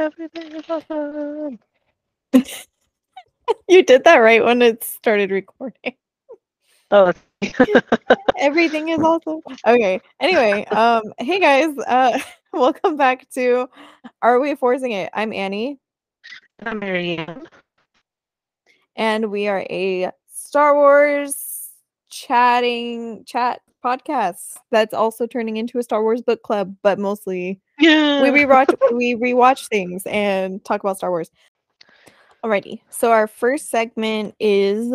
Everything is awesome. you did that right when it started recording. Oh, Everything is awesome. Okay. Anyway, um, hey guys, uh, welcome back to Are We Forcing It? I'm Annie, I'm Marianne. and we are a Star Wars chatting chat podcast that's also turning into a Star Wars book club, but mostly Yeah. we rewatch we rewatch things and talk about Star Wars. Alrighty. So our first segment is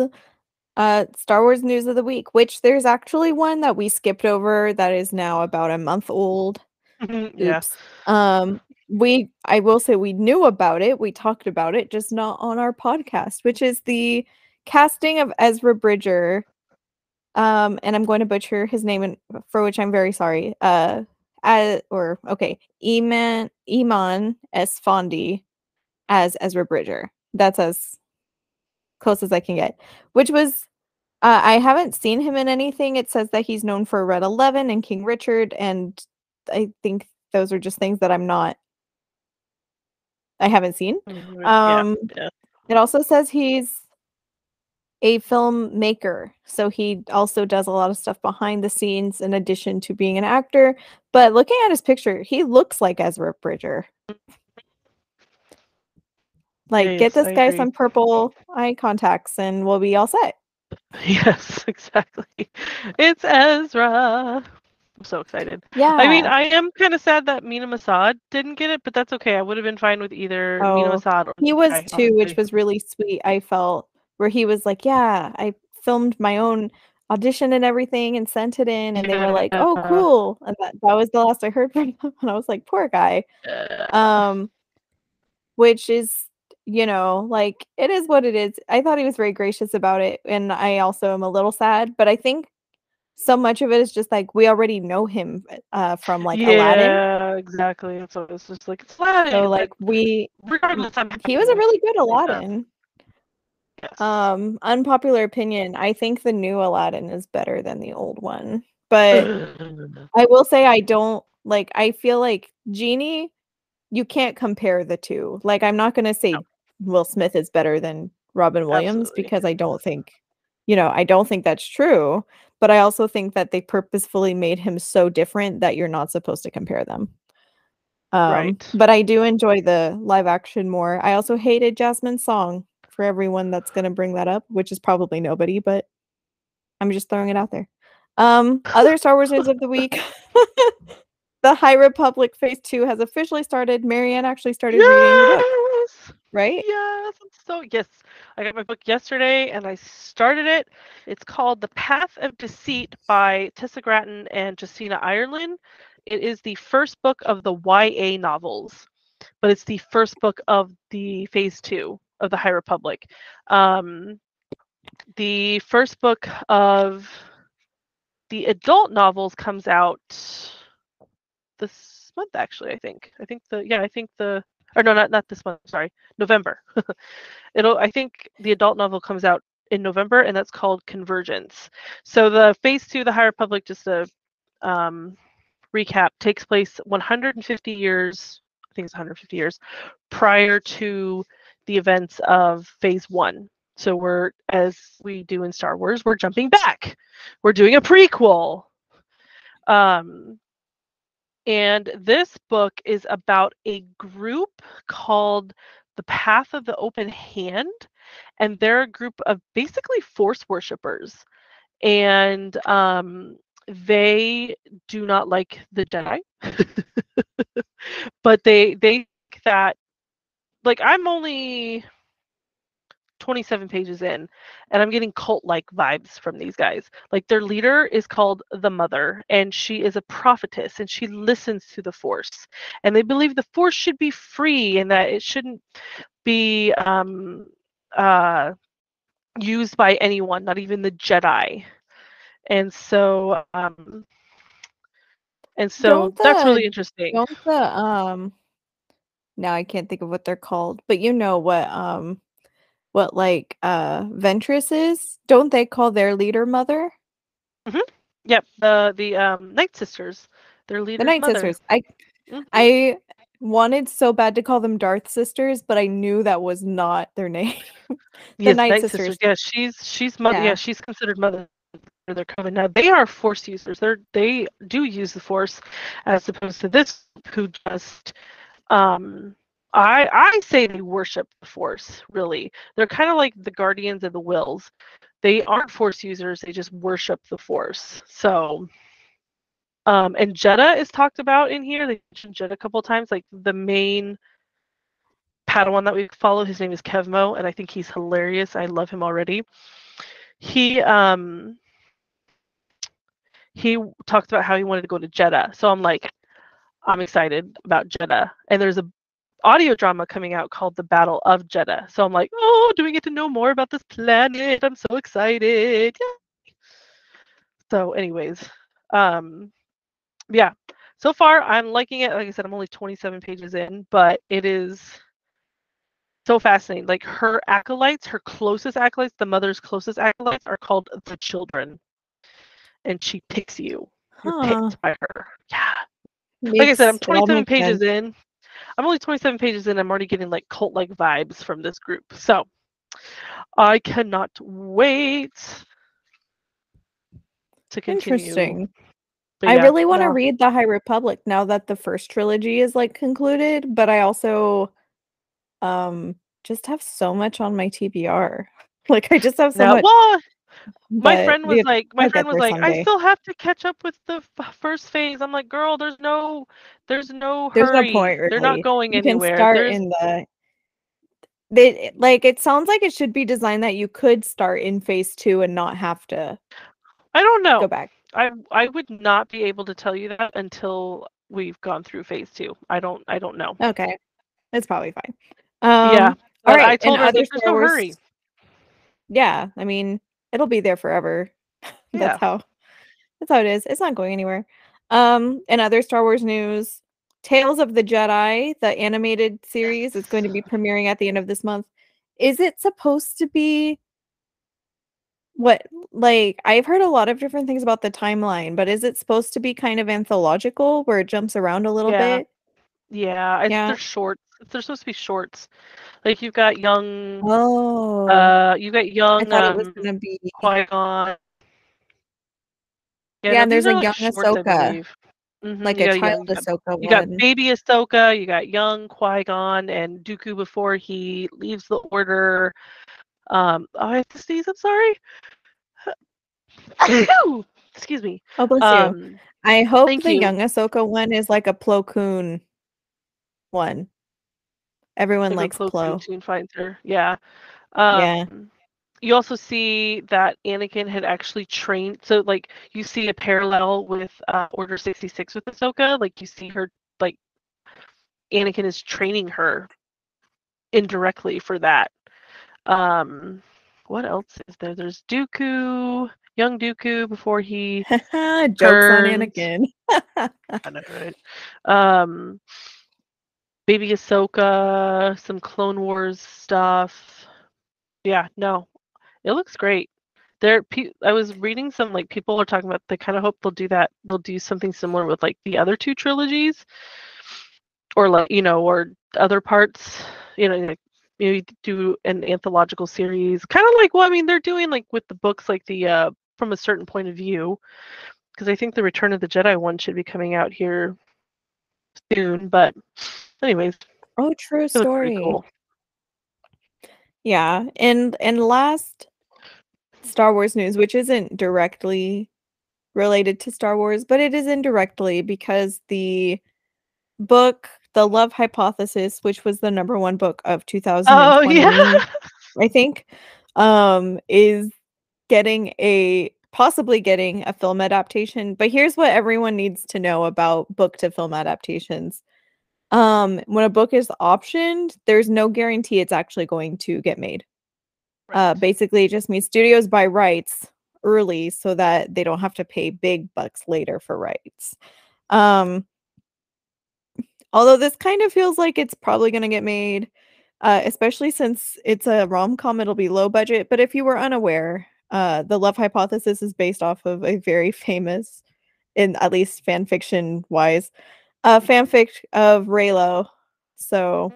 uh Star Wars news of the week, which there's actually one that we skipped over that is now about a month old. yeah. Oops. Um we I will say we knew about it. We talked about it, just not on our podcast, which is the casting of Ezra Bridger. Um and I'm going to butcher his name and for which I'm very sorry. Uh as, or okay, Eman Iman Esfandi as Ezra Bridger. That's as close as I can get. Which was uh, I haven't seen him in anything. It says that he's known for Red Eleven and King Richard, and I think those are just things that I'm not. I haven't seen. Mhm, Um, yeah. It also says he's a filmmaker, so he also does a lot of stuff behind the scenes in addition to being an actor. But looking at his picture, he looks like Ezra Bridger. Like, Yes, get this I guy agree. some purple eye contacts, and we'll be all set. Yes, exactly. It's Ezra. I'm so excited. Yeah. I mean, I am kind of sad that Mena Massoud didn't get it, but that's okay. I would have been fine with either Mena Oh, Massoud or he was guy, too, which was really sweet. I felt where he was like, "Yeah, I filmed my own audition and everything and sent it in," and they were like, "Oh, cool." And that that was the last I heard from him, and I was like, "Poor guy." Um, which is, you know, like it is what it is. I thought he was very gracious about it, and I also am a little sad, but I think so much of it is just like we already know him uh from like Aladdin. yeah, exactly. So it's just like it's Aladdin. So like we regardless, I'm he was a really good. Aladdin. Yes. Um, unpopular opinion. I think the new Aladdin is better than the old one. But I will say I don't like I feel like Genie, you can't compare the two. Like I'm not gonna say No. Will Smith is better than Robin Williams Absolutely. because I don't think, you know, I don't think that's true. But I also think that they purposefully made him so different that you're not supposed to compare them. Um, Right. But I do enjoy the live action more. I also hated Jasmine's song for everyone that's gonna bring that up, which is probably nobody, but I'm just throwing it out there. Um, other Star Wars news of the week. the High Republic Phase 2 has officially started. Marianne actually started reading the book, right? Yes, so yes. I got my book yesterday and I started it. It's called The Path of Deceit by Tessa Gratton and Justina Ireland. It is the first book of the YA novels, but it's the first book of the phase two of the High Republic. Um, the first book of the adult novels comes out this month actually i think. I think the yeah i think the or no not not this month sorry november. It'll i think the adult novel comes out in november and that's called convergence. So the phase two the high republic just a um, recap takes place 150 years i think it's 150 years prior to the events of phase one so we're as we do in star wars we're jumping back we're doing a prequel um and this book is about a group called the Path of the Open Hand. And they're a group of basically force worshippers. And um, they do not like the Jedi. but they they think that like I'm only 27 pages in and I'm getting cult like vibes from these guys. Like their leader is called the Mother and she is a prophetess and she listens to the Force. And they believe the Force should be free and that it shouldn't be um, uh, used by anyone, not even the Jedi. And so, um, and so Don't that's really interesting. Don't the um now I can't think of what they're called, but you know what um what like uh Ventress is? Don't they call their leader mother? Yep, the the um, Night Sisters, their leader. The Night mother. Sisters. I Mhm. I wanted so bad to call them Darth sisters, but I knew that was not their name. the Yes, Night Night Sisters. Sisters. Yeah, she's she's mother. Yeah. Yeah. she's considered mother their coven. Now they are Force users. They're they do use the Force, as opposed to this who just um. I I say they worship the Force. Really, they're kind of like the guardians of the wills. They aren't Force users. They just worship the Force. So. Um, and Jedha is talked about in here. They mentioned Jedha a couple times. Like the main Padawan that we follow. His name is Kevmo, and I think he's hilarious. I love him already. He um he talked about how he wanted to go to Jedha. So I'm like, I'm excited about Jedha. And there's a audio drama coming out called The Battle of Jedha. So I'm like, oh, do we get to know more about this planet? I'm so excited. Yay. So, anyways, um yeah. So far I'm liking it. Like I said, I'm only 27 pages in, but it is so fascinating. Like her acolytes, her closest acolytes, the mother's closest acolytes are called the children. And she picks you. You're Huh. picked by her. Yeah. Like I said, I'm Makes- it all 27 pages sense. in. I'm only 27 pages in. I'm already getting like cult like vibes from this group. So I cannot wait to continue. Interesting. But I yeah, really want to no. read the High Republic now that the first trilogy is like concluded, but I also um just have so much on my TBR. Like I just have so No, much. well, my friend was like, my friend was like, I still have to catch up with the f- first phase. I'm like, girl, there's no, there's no There's no hurry. point, They're not really. going you anywhere. can start There's- in the they like it sounds like it should be designed that you could start in phase two and not have to I don't know. go back. I I would not be able to tell you that until we've gone through phase two. I don't I don't know. Okay. It's probably fine. Um yeah. all right. I told and her there's no hurry. Yeah, I mean, it'll be there forever. Yeah. That's how that's how it is. It's not going anywhere. Um, and other Star Wars news, Tales of the Jedi, the animated series, is going to be premiering at the end of this month. Is it supposed to be what like I've heard a lot of different things about the timeline, but is it supposed to be kind of anthological where it jumps around a little Yeah. bit? Yeah, it's Yeah. they're shorts. They're supposed to be shorts. Like you've got young Oh, uh you got young. I thought it was um, gonna be Qui-Gon. Yeah, no, and there's a like, young shorts, Ahsoka. Mhm, like you a got young- child you got- Ahsoka You got baby Ahsoka, you got young Qui-Gon and Dooku before he leaves the order. Um, oh, I have to sneeze, I'm sorry. Excuse me. Oh, bless you. Um, I hope the you. young Ahsoka one is like a Plo Koon one. Everyone like likes a Plo. Koon Toon Fighter. Yeah. Um, Yeah. You also see that Anakin had actually trained. So, like, you see a parallel with uh, Order 66 with Ahsoka. Like, you see her, like, Anakin is training her indirectly for that. Um, what else is there? There's Dooku, young Dooku before he Jokes on. Anakin. Right? Um, Baby Ahsoka, some Clone Wars stuff. Yeah, no, it looks great. There, I was reading some like people are talking about. They kind of hope they'll do that. They'll do something similar with like the other two trilogies, or like you know, or other parts. You know, like maybe do an anthological series, kind of like well, I mean, they're doing like with the books, like the uh, from a certain point of view because I think the Return of the Jedi one should be coming out here soon. But, anyways, oh, true it looks pretty story. cool. Yeah, and and last Star Wars news, which isn't directly related to Star Wars, but it is indirectly because the book, The Love Hypothesis, which was the number one book of 2000. Oh yeah, I think, um, is getting a possibly getting a film adaptation. But here's what everyone needs to know about book to film adaptations. Um, when a book is optioned, there's no guarantee it's actually going to get made. Uh, basically, it just means studios buy rights early so that they don't have to pay big bucks later for rights. Um, although this kind of feels like it's probably going to get made, uh, especially since it's a rom com, it'll be low budget. But if you were unaware, uh, the Love Hypothesis is based off of a very famous, in at least fan fiction wise, a fanfic of Reylo. So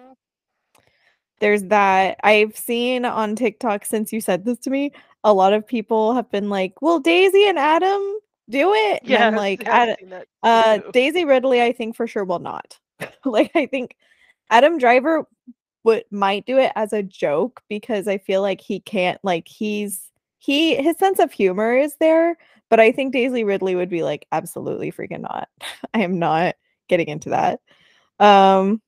there's that. I've seen on TikTok since you said this to me, a lot of people have been like, "Will Daisy and Adam do it?" And I'm like, yeah, "Ad- uh. Daisy Ridley, I think for sure will not. like, I think Adam Driver would might do it as a joke because I feel like he can't. Like, he's he his sense of humor is there, but I think Daisy Ridley would be like, absolutely freaking not. I am not getting into that. Um,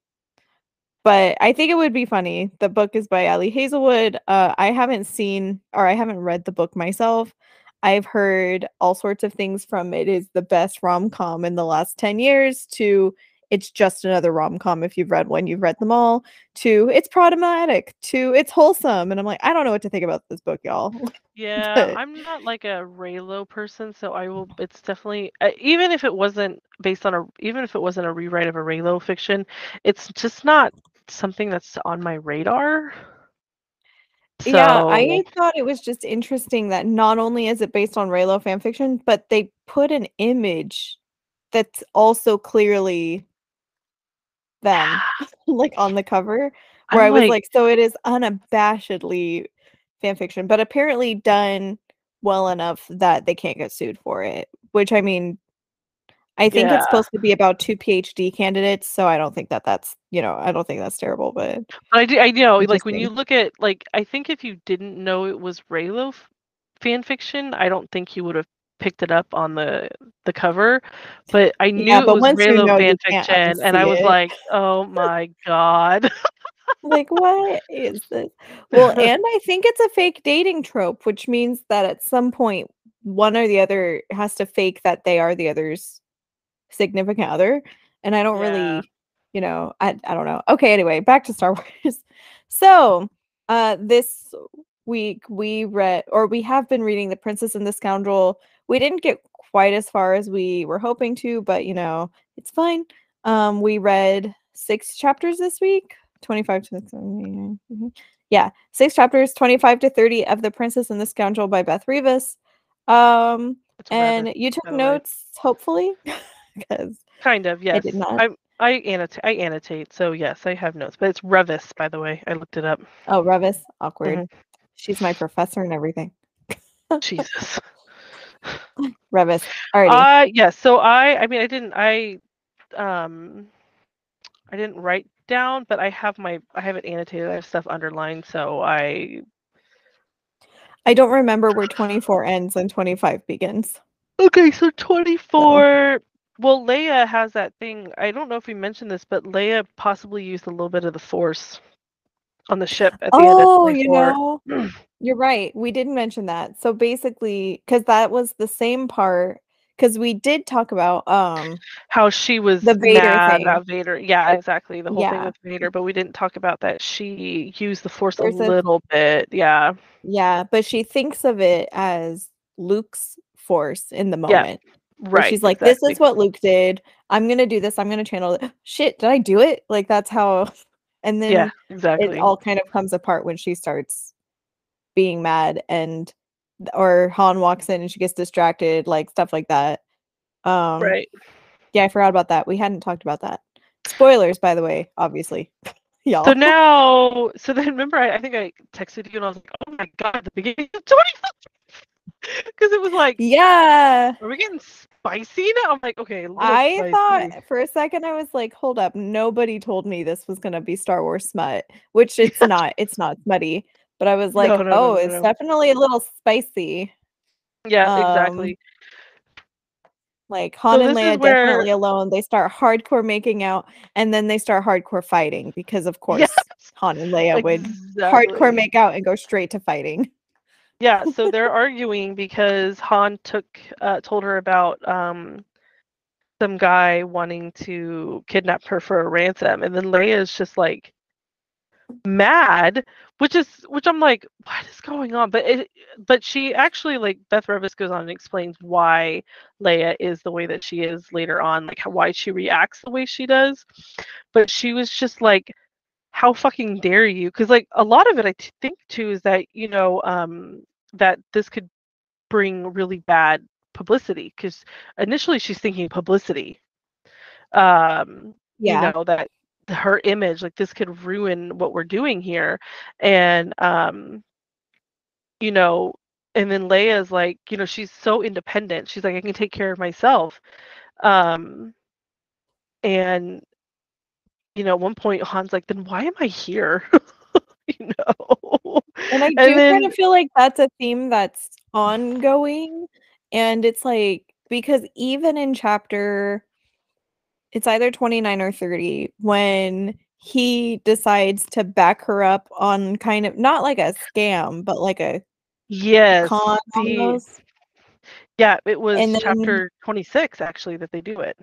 but I think it would be funny. The book is by Ali Hazelwood. Uh, I haven't seen or I haven't read the book myself. I've heard all sorts of things from it is the best rom com in the last 10 years to it's just another rom com if you've read one, you've read them all, to it's problematic, to it's wholesome. And I'm like, I don't know what to think about this book, y'all. Yeah, But- I'm not like a Reylo person, so I will. It's definitely uh, even if it wasn't based on a even if it wasn't a rewrite of a Reylo fiction, it's just not something that's on my radar. Yeah, I thought it was just interesting that not only is it based on Reylo fanfiction, but they put an image that's also clearly them, like on the cover, where I'm I was like- like, so it is unabashedly fanfiction, but apparently done well enough that they can't get sued for it. Which I mean, I think Yeah. it's supposed to be about two PhD candidates, so I don't think that that's you know I don't think that's terrible, but But I do, I know, like when you look at like I think if you didn't know it was Reylo fan fiction, I don't think you would have picked it up on the the cover. But I knew Yeah, it but was once you Reylo know, you can't fiction, and I was it. like, oh my god. like what is this well and i think it's a fake dating trope which means that at some point one or the other has to fake that they are the other's significant other and i don't Yeah. really you know I, I don't know okay anyway back to star wars so uh this week we read or we have been reading the princess and the scoundrel we didn't get quite as far as we were hoping to but you know it's fine um we read six chapters this week 25 to mhm. yeah six chapters 25 to 30 of the princess and the scoundrel by beth rivas um and Revis, you took the way. notes hopefully because Kind of, yes. i did not. I I annotate. I annotate. So yes, I have notes. But it's Revis, by the way. I looked it up. oh revis awkward Mhm. she's my professor and everything Jesus. revis alrighty Uh yes. So I. I mean, I didn't. I. Um. I didn't write down, but I have my. I have it annotated. I have stuff underlined. So I. i don't remember where 24 ends and 25 begins Okay. So twenty four. Well, Leia has that thing. I don't know if we mentioned this, but Leia possibly used a little bit of the Force on the ship at the end of oh you know you're right we didn't mention that so basically because that was the same part because we did talk about um how she was The Vader thing. about Vader. Yeah, exactly. The whole thing Yeah. with Vader, but we didn't talk about that she used the Force There's a a- little bit. Yeah. yeah but she thinks of it as luke's force in the Yeah, moment where Right. she's like this is what luke did i'm gonna do this i'm gonna channel it shit did i do it like that's how and then Yeah, exactly. it all kind of comes apart when she starts being mad and or Han walks in and she gets distracted, like stuff like that. Um right. yeah, I forgot about that. We hadn't talked about that. Spoilers, by the way, obviously. Y'all. So now, so then remember, I, I think I texted you and I was like, oh my God, the beginning of 25. Because it was like, yeah. are we getting spicy now? I'm like, okay. I spicy. thought for a second I was like, hold up, nobody told me this was gonna be Star Wars smut, which it's not. It's not smutty. But I was like, No, no, oh, no, it's definitely a little spicy. Yeah, um, exactly. Like Han and this is Leia where- definitely alone. They start hardcore making out, and then they start hardcore fighting because, of course, Yes, Han and Leia would hardcore make out and go straight to fighting. Yeah, so they're arguing because Han took uh, told her about um some guy wanting to kidnap her for a ransom, and then Leia is just like mad, which is which I'm like, what is going on? But it but she actually like Beth Revis goes on and explains why Leia is the way that she is later on, like why she reacts the way she does. But she was just like, how fucking dare you? Because like a lot of it, I t- think too, is that you know um that this could bring really bad publicity because initially she's thinking publicity. Um Yeah. you know that her image like this could ruin what we're doing here. And um you know and then Leia's like you know she's so independent. She's like I can take care of myself. Um and you know at one point Han's like then why am I here you know And I do and kind of feel like that's a theme that's ongoing. And it's like, because even in chapter, it's either 29 or 30, when he decides to back her up on kind of not like a scam, but like a yes con the yeah it was then, chapter 26 actually that they do it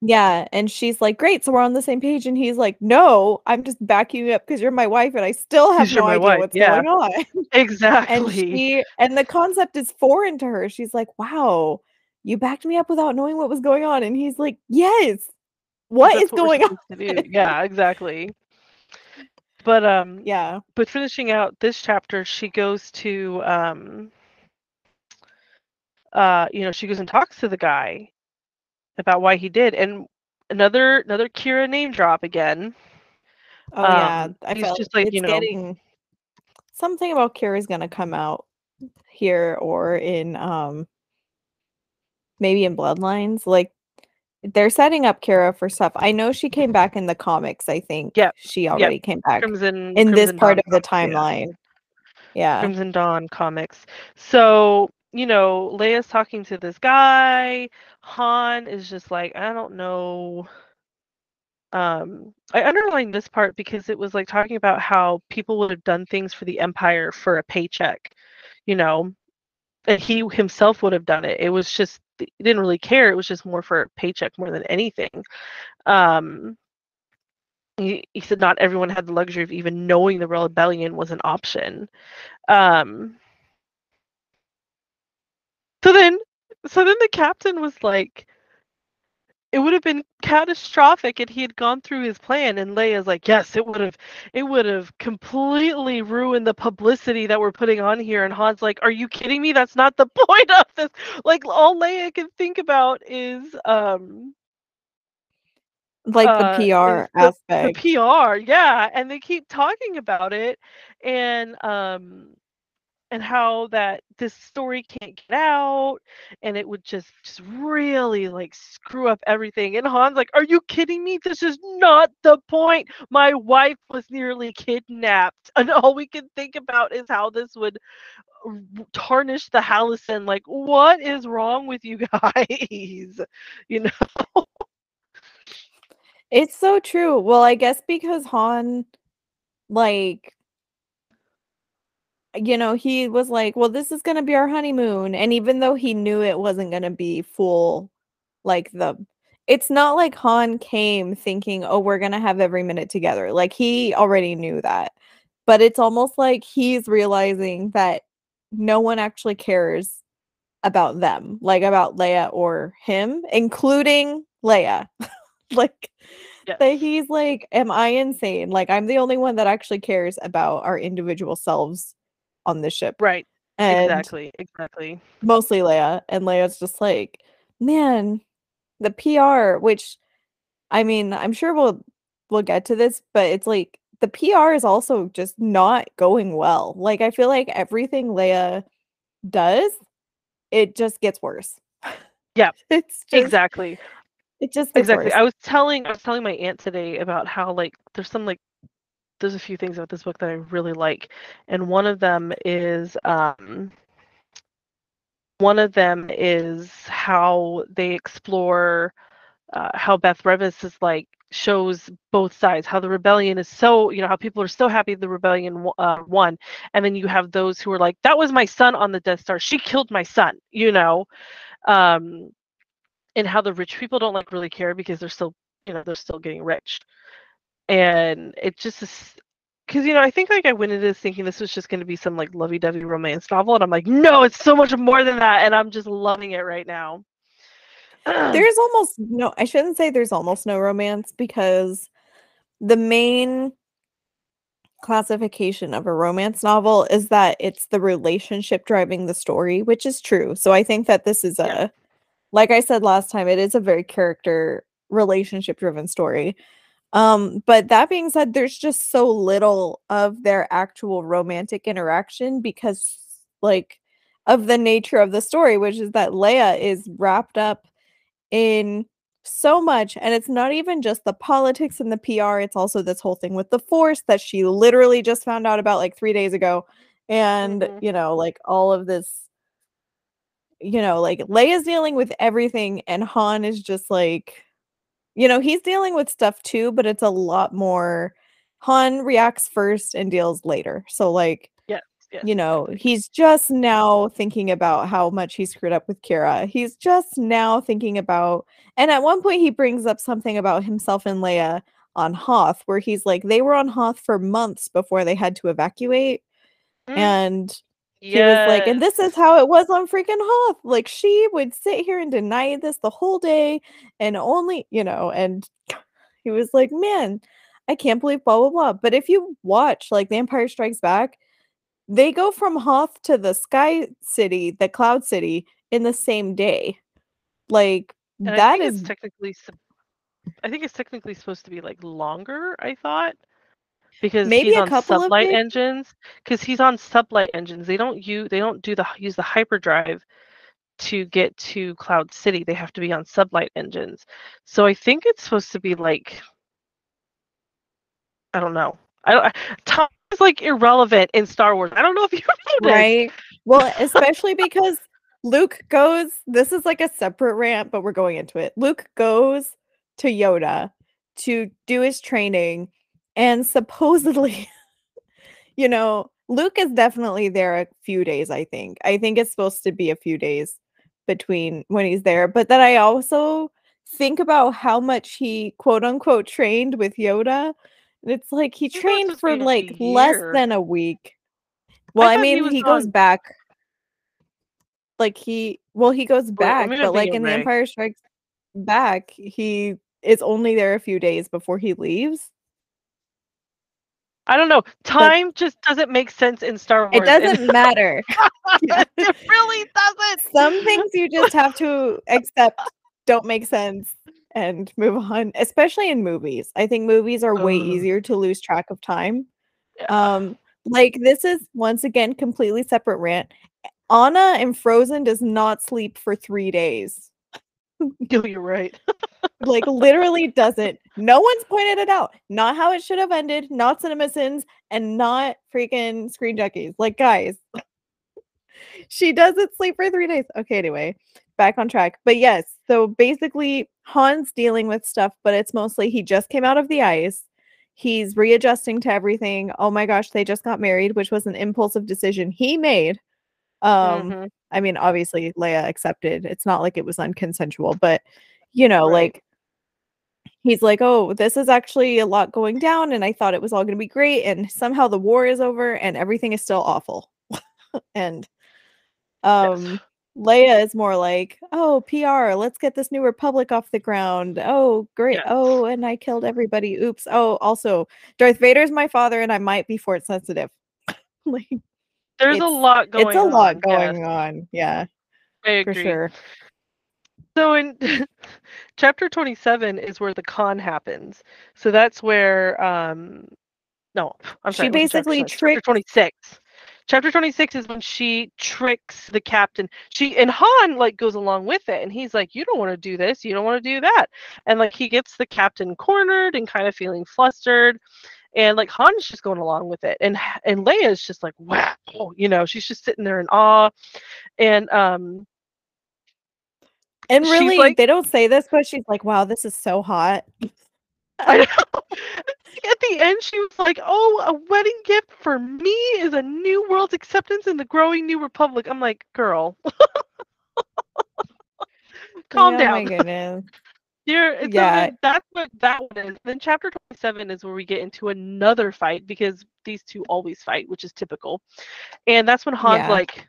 yeah, and she's like, Great, so we're on the same page. And he's like, No, I'm just backing you up because you're my wife and I still have no idea wife what's yeah going on. and exactly she and the concept is foreign to her. She's like, Wow, you backed me up without knowing what was going on. And he's like, Yes, what is what going on? supposed to do yeah exactly but um Yeah. but finishing out this chapter she goes to um uh you know she goes and talks to the guy about why he did and another another kira name drop again Oh yeah. um I he's just like it's you know getting something about Kira's gonna come out here or in um maybe in Bloodlines. Like they're setting up Kira for stuff. I know she came back in the comics, I think. Yep, She yep. already came back crimson in this part dawn of the comics yeah timeline. Yeah. crimson dawn comics so you know leia's talking to this guy han is just like i don't know um i underlined this part because it was like talking about how people would have done things for the empire for a paycheck you know and he himself would have done it. It was just he didn't really care. It was just more for a paycheck more than anything. Um he, he said not everyone had the luxury of even knowing the rebellion was an option. Um so then so then the captain was like it would have been catastrophic and he had gone through his plan and Leia's like yes it would have it would have completely ruined the publicity that we're putting on here. And Han's like are you kidding me? That's not the point of this. Like all Leia can think about is um Like the uh PR the the. PR yeah and they keep talking about it. And um and how that this story can't get out and it would just just really like screw up everything and han's like are you kidding me this is not the point my wife was nearly kidnapped and all we can think about is how this would uh, tarnish the Halcyon. like what is wrong with you guys you know It's so true. Well, I guess because Han like you know, he was like, "Well, this is gonna be our honeymoon," and even though he knew it wasn't gonna be full, like the, it's not like Han came thinking, "Oh, we're gonna have every minute together." Like he already knew that, but it's almost like he's realizing that no one actually cares about them, like about Leia or him, including Leia. like yes that he's like, "Am I insane? Like I'm the only one that actually cares about our individual selves." On the ship right. and exactly exactly. mostly Leia and Leia's just like man the PR which I mean I'm sure we'll we'll get to this but it's like the PR is also just not going well. Like I feel like everything Leia does it just gets worse. Yeah it's just exactly. it just gets Exactly. worse. I was telling I was telling my aunt today about how like there's some like there's a few things about this book that I really like. And one of them is um one of them is how they explore uh, how Beth Revis is like shows both sides how the rebellion is so you know how people are so happy the rebellion uh, won and then you have those who are like that was my son on the death star she killed my son you know um and how the rich people don't like really care because they're still you know they're still getting rich and it just is because you know i think like i went into this thinking this was just going to be some like lovey-dovey romance novel and i'm like no it's so much more than that and i'm just loving it right now there's almost no I shouldn't say there's almost no romance because the main classification of a romance novel is that it's the relationship driving the story, which is true. So I think that this is a Yeah. like I said last time, it is a very character relationship driven story. Um, but that being said, there's just so little of their actual romantic interaction because, like, of the nature of the story, which is that Leia is wrapped up in so much. And it's not even just the politics and the PR, it's also this whole thing with the Force that she literally just found out about like three days ago. And, Mhm. you know, like all of this, you know, like Leia's dealing with everything, and Han is just like, you know, he's dealing with stuff too, but it's a lot more. Han reacts first and deals later. So, like, Yes, yes. you know, he's just now thinking about how much he screwed up with Kira. He's just now thinking about, and at one point he brings up something about himself and Leia on Hoth, where he's like, they were on Hoth for months before they had to evacuate. Mm, And he was like, and this is how it was on freaking Hoth. Like she would sit here and deny this the whole day and only, you know, and he was like, man, I can't believe blah blah blah. But if you watch like The Empire Strikes Back, they go from Hoth to the Sky City, the Cloud City, in the same day. Like And think is technically I think it's technically supposed to be like longer, I thought. Because maybe he's a on couple of sublight days. engines. Because he's on sublight engines. They don't use they don't do the use the hyperdrive to get to Cloud City. They have to be on sublight engines. So I think it's supposed to be like I don't know. I don't time is like irrelevant in Star Wars. I don't know if you this. Right. Well, especially because Luke goes, this is like a separate rant, but we're going into it. Luke goes to Yoda to do his training, and supposedly, you know, Luke is definitely there a few days, I think. I think it's supposed to be a few days between when he's there, but then I also think about how much he quote unquote trained with Yoda. And it's like he I thought it was trained for like less than a week. Well, I, he mean, was he goes on- back. Like he, well, he goes back, I'm but like in The Empire Strikes Back, he is only there a few days before he leaves. I don't know. Time just doesn't make sense in Star Wars. It doesn't matter. It really doesn't. Some things you just have to accept don't make sense and move on, especially in movies. I think movies are way Ugh. easier to lose track of time. Yeah. Um, like this is once again completely separate rant. Anna in Frozen does not sleep for three days. Yo, you're right. Like literally doesn't. No one's pointed it out. Not how it should have ended. Not CinemaSins and not freaking Screen Junkies. Like guys, she doesn't sleep for three days. Okay, anyway, back on track. But yes, so basically Han's dealing with stuff, but it's mostly he just came out of the ice. He's readjusting to everything. Oh my gosh, they just got married, which was an impulsive decision he made. Um, Mhm. I mean, obviously Leia accepted. It's not like it was unconsensual, but you know, Right. like he's like, "Oh, this is actually a lot going down and I thought it was all going to be great and somehow the war is over and everything is still awful." and um Leia is more like, "Oh, PR, let's get this new republic off the ground. Oh, great. Yes. Oh, and I killed everybody. Oops. Oh, also, Darth Vader's my father and I might be force sensitive." like There's a lot going it's a lot on, going yes, on. Yeah, I for sure. So in chapter 27 is where the con happens. So that's where um no, I'm She sorry. it basically 27, chapter tricks- 26. Chapter 26 is when she tricks the captain. She and Han like goes along with it and he's like you don't want to do this, you don't want to do that. And like he gets the captain cornered and kind of feeling flustered. And like Han's just going along with it. And and Leia's just like wow, you know, she's just sitting there in awe. And um And really, like- they don't say this, but she's like, "Wow, this is so hot." I know. At the end, she was like, "Oh, a wedding gift for me is a new world's acceptance in the growing new republic." I'm like, "Girl, calm oh down." my goodness. You're, it's Yeah. That's what that one is. Then chapter 27 is where we get into another fight because these two always fight, which is typical. And that's when Han's Yeah. like,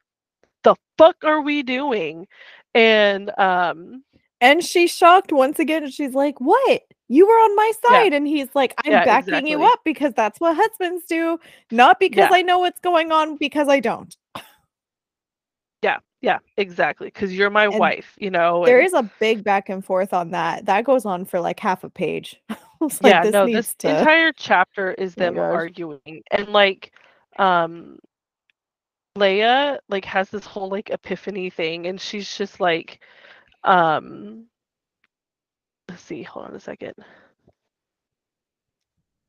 "The fuck are we doing?" And um, And she's shocked once again, and she's like, "What? You were on my Yeah. side?" And he's like, "I'm Yeah, backing you up because that's what husbands do, not because Yeah. I know what's going on, because I don't." Yeah, Yeah, exactly. Because you're my And wife, you know. There and- is a big back and forth on that. That goes on for like half a page. Like, yeah, this no, this to- entire chapter is Oh them gosh. arguing, and like, um, Leia like has this whole like epiphany thing, and she's just like, um, let's see, hold on a second.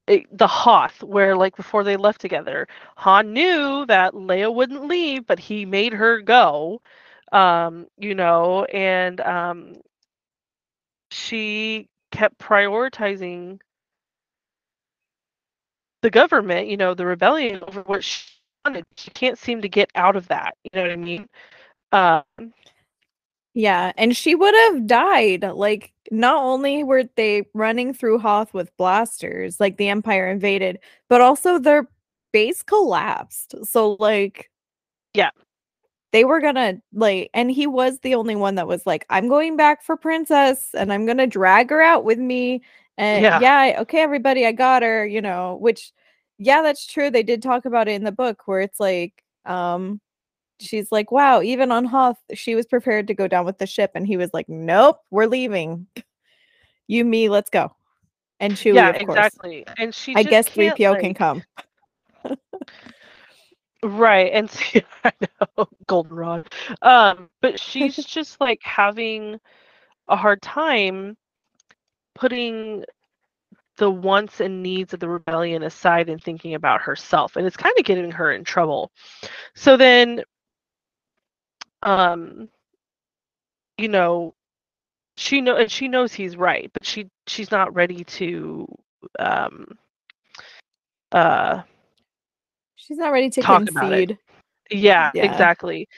It, the Hoth, where like before they left together, Han knew that Leia wouldn't leave, but he made her go. Um, you know, and um, she kept prioritizing the government, you know, the rebellion over what she wanted. She can't seem to get out of that. You know what I mean? Um, Yeah, and she would have died. Like, not only were they running through Hoth with blasters, like the Empire invaded, but also their base collapsed. So, like, Yeah. they were gonna like, and he was the only one that was like, "I'm going back for Princess, and I'm gonna drag her out with me." And Yeah. yeah, okay, everybody, I got her. You know, which, yeah, that's true. They did talk about it in the book where it's like, um, she's like, wow, even on Hoth, she was prepared to go down with the ship. And he was like, nope, we're leaving. You, me, let's go. And Chewie, yeah, of course. exactly. And she I guess 3PO can come. Right, and see, I know, goldenrod. Um, but she's just like having a hard time putting the wants and needs of the rebellion aside and thinking about herself, and it's kind of getting her in trouble. So then, um, you know, she know and she knows he's right, but she she's not ready to um uh She's not ready to Talk about it. concede. Yeah, Yeah. exactly.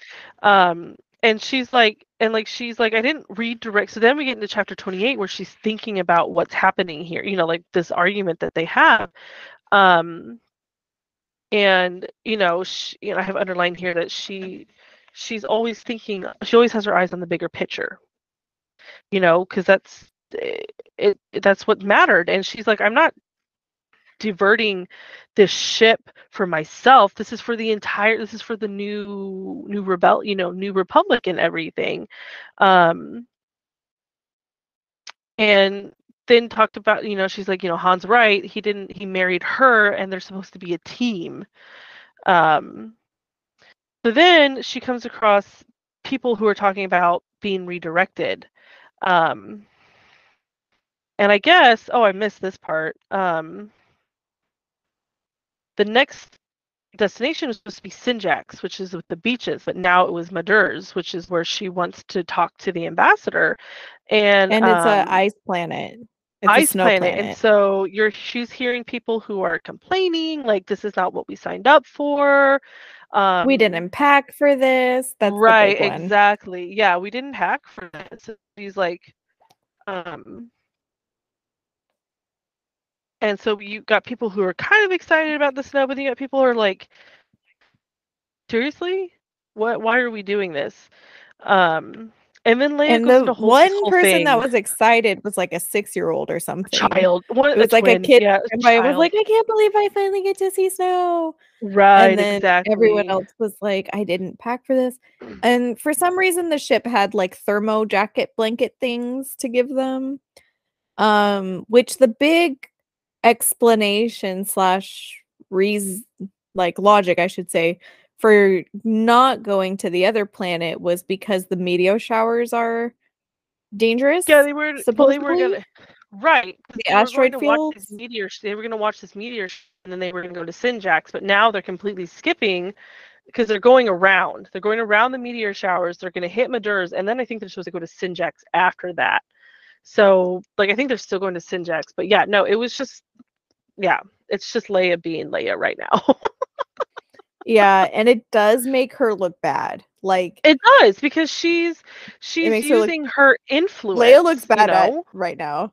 Um, and she's like, and like she's like, I didn't read direct So then we get into chapter 28 where she's thinking about what's happening here, you know, like this argument that they have. Um, and you know, she, you know, I have underlined here that she, she's always thinking, she always has her eyes on the bigger picture, you know, because that's it, it, that's what mattered. And she's like, I'm not diverting this ship for myself. This is for the entire this is for the new new rebel you know new republic and everything um and then talked about you know she's like you know han's right he didn't he married her and they're supposed to be a team um so then she comes across people who are talking about being redirected um and i guess oh i missed this part um the next destination was supposed to be Sinjax, which is with the beaches, but now it was Madurs, which is where she wants to talk to the ambassador. And And it's a um, ice planet. It's ice planet. planet. And so you're she's hearing people who are complaining, like this is not what we signed up for. Um, we didn't pack for this. That's right, the big one. exactly. Yeah, we didn't hack for this. So she's like, um, and so you got people who are kind of excited about the snow, but then you got people who are like, seriously, what? Why are we doing this? Um, and then Leia And the whole, one person that was excited was like a six year old or something. child. One, It was like twin, a kid. Yeah, And I was like, I can't believe I finally get to see snow. right, and then exactly. everyone else was like, I didn't pack for this. And for some reason, the ship had like thermo jacket blanket things to give them. Um, which the big explanation slash reason, like logic, I should say, for not going to the other planet was because the meteor showers are dangerous. Yeah, they were. Well, they were gonna. right The they asteroid to watch this fields? meteor. They were going to watch this meteor, and then they were going to go to Sinjax. But now they're completely skipping because they're going around. They're going around the meteor showers. They're going to hit Madurs, and then I think they're supposed to go to Sinjax after that. So, like, I think they're still going to Sinjax. But yeah, no, it was just, yeah, it's just Leia being Leia right now. yeah, and it does make her look bad. Like it does because she's she's makes her look- using her influence. Leia looks you bad at know? right now.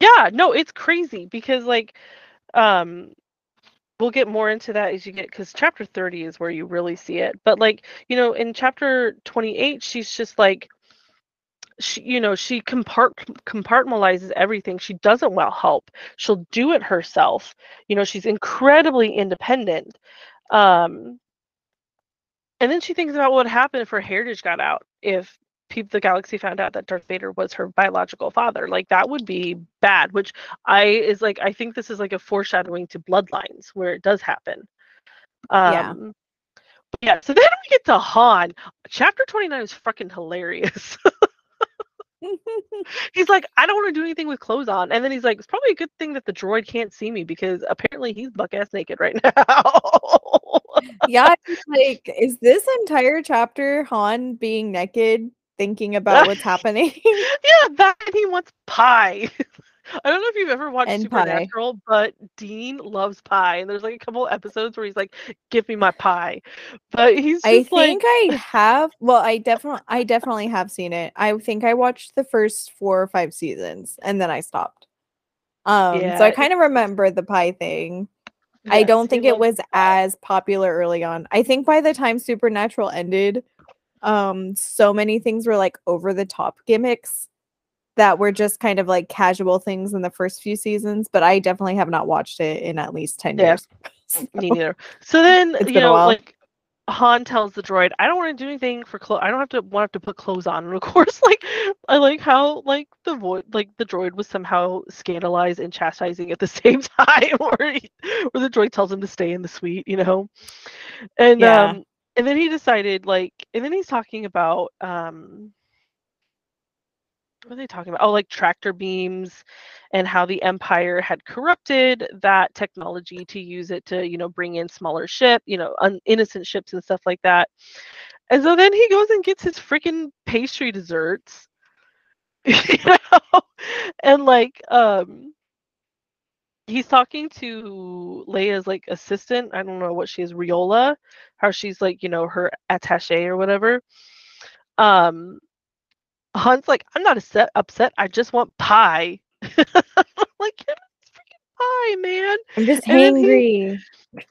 Yeah, no, it's crazy because like um we'll get more into that as you get because chapter 30 is where you really see it. But like, you know, in chapter 28, she's just like she you know, she compart compartmentalizes everything. She doesn't want help. She'll do it herself. You know, she's incredibly independent. Um and then she thinks about what would happen if her heritage got out if people the galaxy found out that Darth Vader was her biological father like that would be bad which I is like I think this is like a foreshadowing to bloodlines where it does happen um Yeah. yeah so then we get to Han chapter 29 is fucking hilarious he's like I don't want to do anything with clothes on and then he's like it's probably a good thing that the droid can't see me because apparently he's buck ass naked right now yeah, it's like, is this entire chapter Han being naked, thinking about what's happening? Yeah, that and he wants pie. I don't know if you've ever watched And pie. Supernatural, but Dean loves pie, and there's like a couple episodes where he's like, "Give me my pie," but he's just like I like, think I have. Well, I definitely, I definitely have seen it. I think I watched the first four or five seasons, and then I stopped. Um, Yeah, so I kind of remember the pie thing. I don't think it was pie. as popular early on. I think by the time Supernatural ended, um, so many things were like over the top gimmicks that were just kind of like casual things in the first few seasons. But I definitely have not watched it in at least ten Yeah. years. Me neither. So then you know, like Han tells the droid, "I don't want to do anything for clothes. I don't have to want to put clothes on." And of course, like I like how like the void, like the droid was somehow scandalized and chastising at the same time, or he, where the droid tells him to stay in the suite, you know, and Yeah. um, and then he decided like, and then he's talking about um. What are they talking about? Oh, like tractor beams and how the empire had corrupted that technology to use it to you know bring in smaller ship you know un- innocent ships and stuff like that. And so then he goes and gets his freaking pastry desserts you know? And like um he's talking to leia's like assistant i don't know what she is riola how she's like you know her attache or whatever. Um Han's like, I'm not upset. Upset. I just want pie. like, freaking pie, man. I'm just And then he-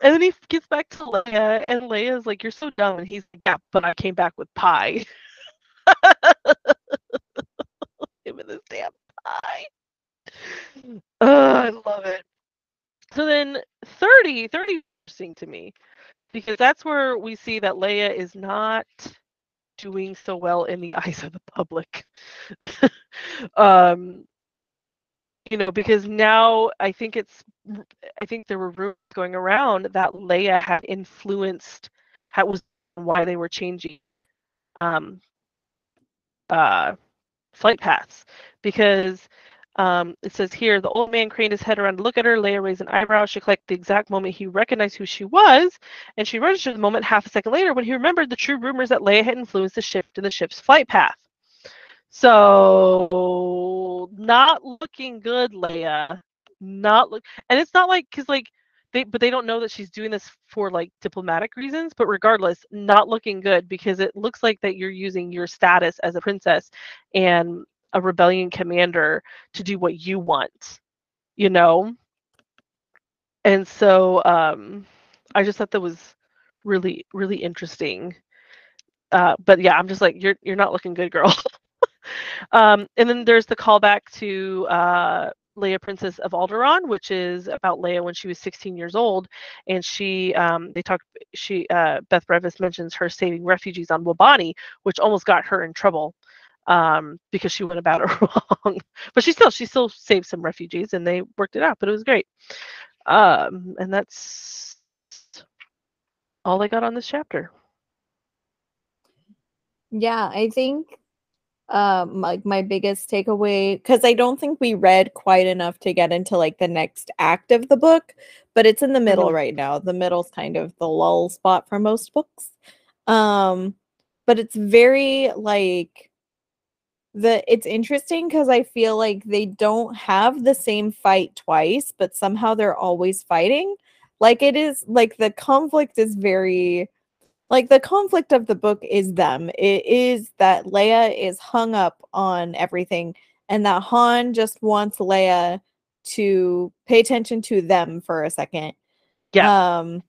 And then he gets back to Leia, and Leia's like, "You're so dumb." And he's like, "Yeah, but I came back with pie." Him and this damn pie. Ugh, I love it. So then 30, 30 is interesting to me because that's where we see that Leia is not doing so well in the eyes of the public. um, you know, because now I think it's, I think there were rumors going around that Leia had influenced, had was why they were changing, um, uh, flight paths because um, it says here the old man craned his head around to look at her. Leia raised an eyebrow. She clicked the exact moment he recognized who she was, and she registered the moment half a second later when he remembered the true rumors that Leia had influenced the shift in the ship's flight path. So not looking good, Leia. Not look, and it's not like because like they, but they don't know that she's doing this for like diplomatic reasons. But regardless, not looking good because it looks like that you're using your status as a princess and a rebellion commander to do what you want, you know. And so um, I just thought that was really really interesting. Uh, but yeah, I'm just like you're you're not looking good, girl. um, and then there's the callback to uh, Leia, Princess of Alderaan, which is about Leia when she was 16 years old, and she um, they talk she uh, Beth Revis mentions her saving refugees on Wobani, which almost got her in trouble um, because she went about it wrong. but she still she still saved some refugees and they worked it out. But it was great. Um, and that's all I got on this chapter. Yeah, I think um like my biggest takeaway because I don't think we read quite enough to get into like the next act of the book, but it's in the middle Mhm. right now. The middle's kind of the lull spot for most books. Um but it's very like the it's interesting because I feel like they don't have the same fight twice, but somehow they're always fighting. Like it is like the conflict is very like the conflict of the book is them. It is that Leia is hung up on everything and that Han just wants Leia to pay attention to them for a second. Yeah. Um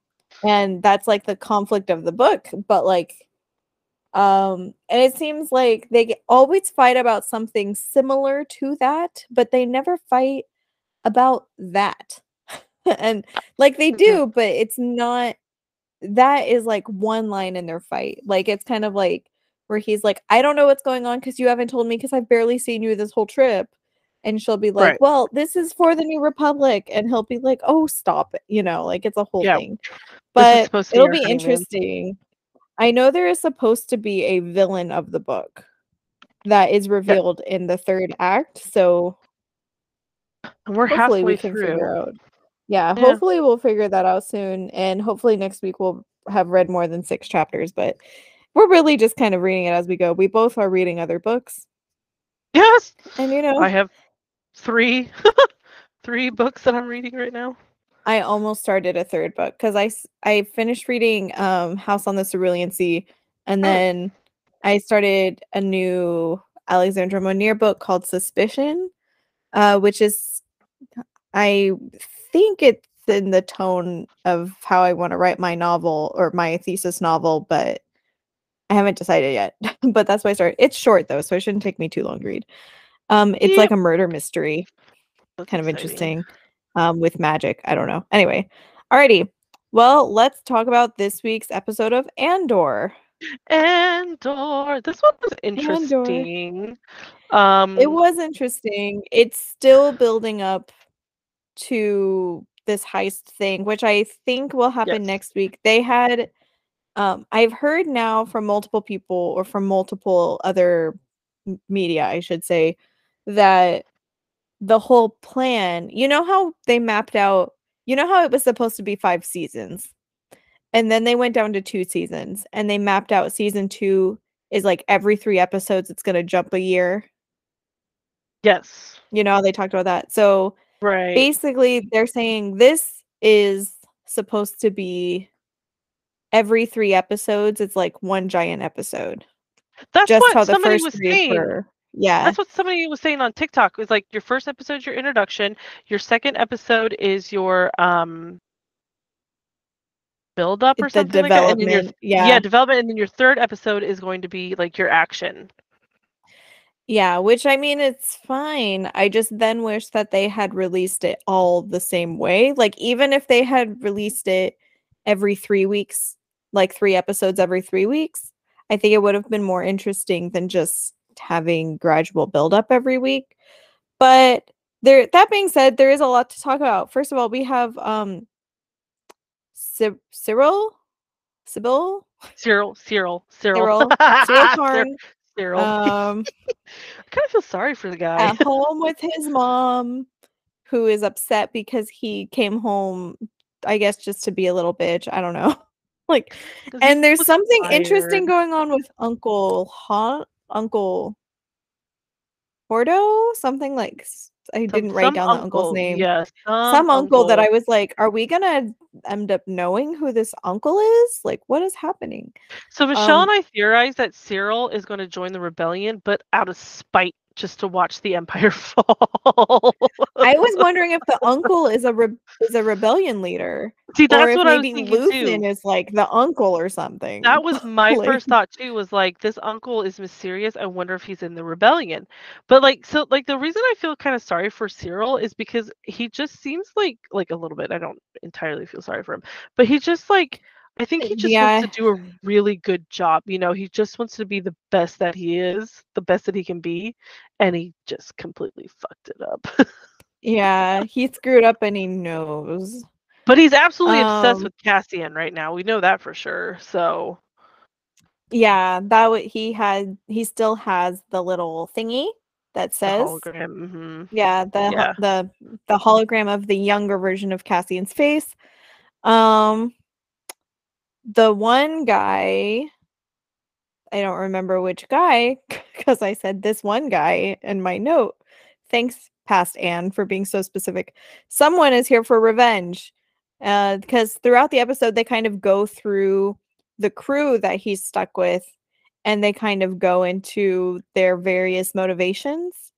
and that's like the conflict of the book, but like um and it seems like they always fight about something similar to that, but they never fight about that. and like they Mhm. do, but it's not that is like one line in their fight. Like it's kind of like where he's like, I don't know what's going on because you haven't told me because I've barely seen you this whole trip. And she'll be like, Right. Well, this is for the new republic. And he'll be like, Oh, stop it. You know, like it's a whole Yeah. thing. But be it'll be honeymoon. interesting. I know there is supposed to be a villain of the book that is revealed in the third act. So And we're hopefully halfway we can through. figure out. Yeah, Yeah. hopefully we'll figure that out soon. And hopefully next week we'll have read more than six chapters. But we're really just kind of reading it as we go. We both are reading other books. Yes, And you know, I have three, three books that I'm reading right now. I almost started a third book because I I finished reading um House on the Cerulean Sea, and Oh. then I started a new Alexandra Monir book called Suspicion, uh, which is I think it's in the tone of how I want to write my novel or my thesis novel, but I haven't decided yet. but that's why I started. It's short though, so it shouldn't take me too long to read. Um, it's like a murder mystery That's kind of exciting. interesting um, with magic. I don't know. Anyway, alrighty. Well, let's talk about this week's episode of Andor. Andor. This one was interesting. Um, It was interesting. It's still building up to this heist thing, which I think will happen Yes. next week. They had, um, I've heard now from multiple people or from multiple other media, I should say, that the whole plan, you know how they mapped out, you know how it was supposed to be five seasons, and then they went down to two seasons, and they mapped out season two is like every three episodes, it's going to jump a year. yes, You know how they talked about that. So right. basically, they're saying this is supposed to be every three episodes, it's like one giant episode. That's Just what how the somebody first was three saying. were. Yeah. That's what somebody was saying on TikTok. It was like your first episode is your introduction, your second episode is your um build up or the something like that, and then your yeah. yeah development, and then your third episode is going to be like your action. Yeah, which I mean, it's fine. I just then wish that they had released it all the same way. Like, even if they had released it every three weeks, like three episodes every three weeks, I think it would have been more interesting than just having gradual build up every week. But there, that being said, there is a lot to talk about. First of all, we have um Cy- Syril, Sybil, Syril, Syril, Syril, Syril, Syril Karn, Syril. um, I kind of feel sorry for the guy. at home with his mom, who is upset because he came home, I guess, just to be a little bitch. I don't know. Like, and there's something interesting going on with Uncle Hon, Uncle Hordo, something like I Some- didn't write down the uncle's name. Yeah, some, Some uncle that I was like, are we gonna end up knowing who this uncle is? Like, what is happening? So Michelle Um, and I theorize that Syril is going to join the rebellion, but out of spite, just to watch the Empire fall. I was wondering if the uncle is a re- is a rebellion leader. See, that's what I was thinking Luthen too. is like the uncle or something. That was my Like- first thought too. Was like this uncle is mysterious. I wonder if he's in the rebellion. But like, so like the reason I feel kind of sorry for Syril is because he just seems like like a little bit. I don't entirely feel sorry for him, but he just like I think he just Yeah. wants to do a really good job. You know, he just wants to be the best that he is, the best that he can be, and he just completely fucked it up. Yeah, he screwed up and he knows. but he's absolutely obsessed Um, with Cassian right now. We know that for sure. So Yeah, that what he had. He still has the little thingy that says. hologram. hmm Yeah, the Yeah. the the hologram of the younger version of Cassian's face. Um, the one guy, I don't remember which guy because I said this one guy in my note. Thanks, past Anne, for being so specific. Someone is here for revenge. Uh, because throughout the episode, they kind of go through the crew that he's stuck with, and they kind of go into their various motivations.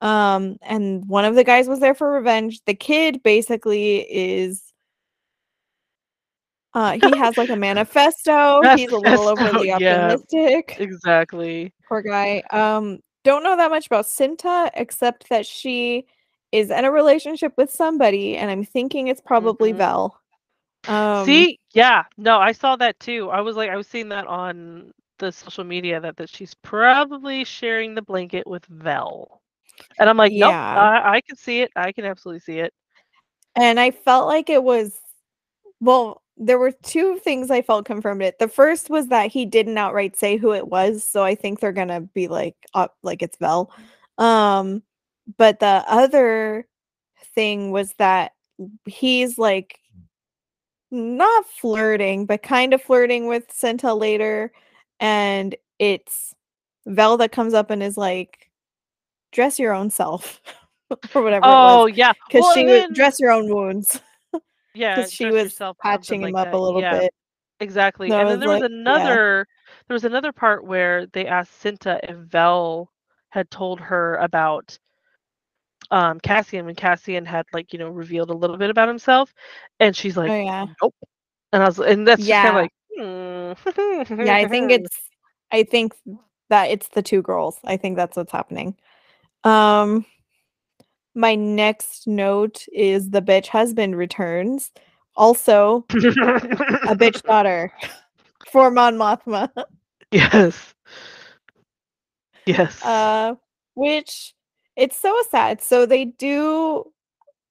Um, and one of the guys was there for revenge. The kid basically is uh he has like a manifesto. He's a little Manifesto, overly yeah. optimistic. Exactly. Poor guy. Um, don't know that much about Cinta except that she is in a relationship with somebody, and I'm thinking it's probably Mhm. Vel. Um, See, yeah, no, I saw that too. I was like, I was seeing that on the social media that that she's probably sharing the blanket with Vel, and I'm like, nope, Yeah. I, I can see it. I can absolutely see it. and I felt like it was well, there were two things I felt confirmed it. The first was that he didn't outright say who it was, so I think they're gonna be like up like it's Vel. Um, but the other thing was that he's like not flirting, but kind of flirting with Cinta later, and it's Vel that comes up and is like, "Dress your own self," or whatever. Oh it was. yeah, because Well, she and would dress your own wounds yeah, because she was patching him like up that. a little yeah. bit. Exactly. So and then was there was like, yeah. another there was another part where they asked Cinta if Vel had told her about um Cassian when Cassian had like, you know, revealed a little bit about himself. And she's like, oh yeah, Nope. And I was and that's just Yeah. kind of like hmm. yeah. I think it's. I think that it's the two girls. I think that's what's happening. Um, my next note is the bitch husband returns. Also, a bitch daughter for Mon Mothma. yes. Yes. uh which it's so sad so they do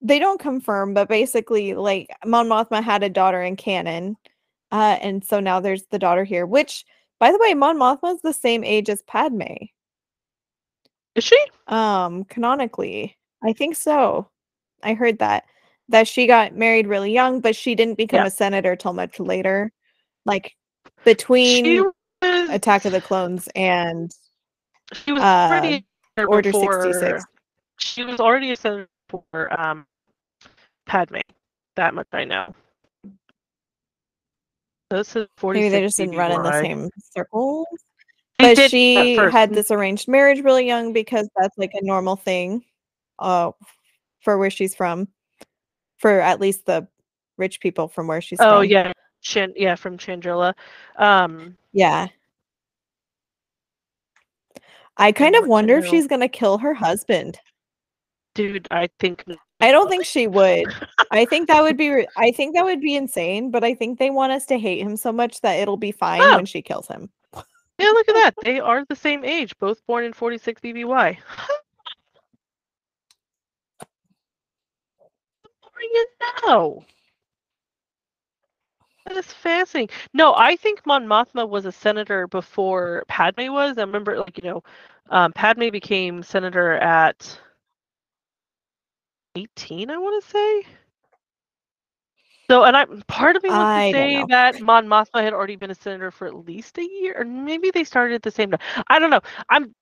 they don't confirm but basically like mon mothma had a daughter in canon uh and so now there's the daughter here which by the way mon mothma is the same age as padme Is she? um canonically i think so i heard that that she got married really young but she didn't become Yeah. a senator till much later like between was attack of the clones and she was uh, already a senator order 66 She was already a senator for um Padme. That much I know. 46 Maybe they just didn't run in the same circles. But she had this arranged marriage really young because that's like a normal thing uh for where she's from. For at least the rich people from where she's Oh from. yeah, Chin yeah from Chandrila. Um Yeah. I kind of wonder if she's gonna kill her husband. dude, I think I don't think she would. I think that would be I think that would be insane, but I think they want us to hate him so much that it'll be fine Oh. when she kills him. Yeah, look at that. They are the same age, both born in 46 BBY. What do you know? That is fascinating. No, I think Mon Mothma was a senator before Padme was. I remember, like, you know, um, Padme became senator at 18, I want to say. So, and I part of me wants I to say that Mon Mothma had already been a senator for at least a year, or maybe they started at the same time. I don't know. I'm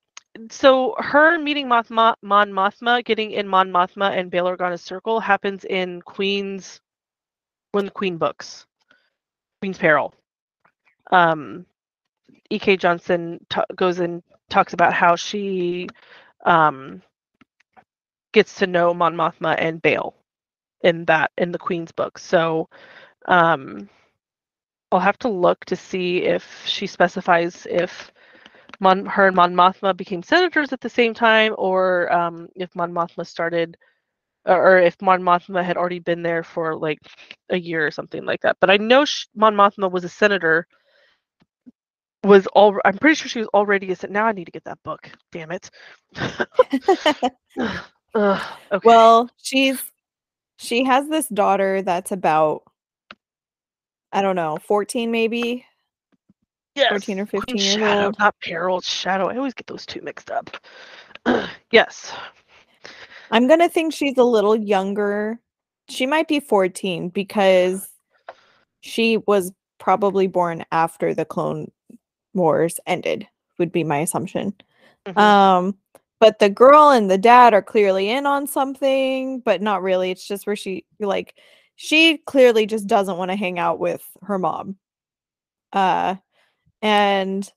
so her meeting Mothma, Mon Mothma, getting in Mon Mothma and Bail Organa's circle happens in Queen's of the Queen books, Queen's Peril. Um, E.K. Johnston ta goes and talks about how she um, gets to know Mon Mothma and Bail in that in the Queen's book. So um, I'll have to look to see if she specifies if Mon, her and Mon Mothma became senators at the same time, or um, if Mon Mothma started, or, or if Mon Mothma had already been there for like a year or something like that. But I know sh- Mon Mothma was a senator. Was all I'm pretty sure she was already a sen- now I need to get that book. Damn it. Ugh, okay. Well, she's she has this daughter that's about I don't know, 14 maybe. Yes. 14 or Queen 15 years Shadow, old. not Peril, Shadow. I always get those two mixed up. yes. I'm going to think she's a little younger. She might be 14 because she was probably born after the clone wars ended would be my assumption. Mhm. Um but the girl and the dad are clearly in on something, but not really. It's just where she like she clearly just doesn't want to hang out with her mom. Uh and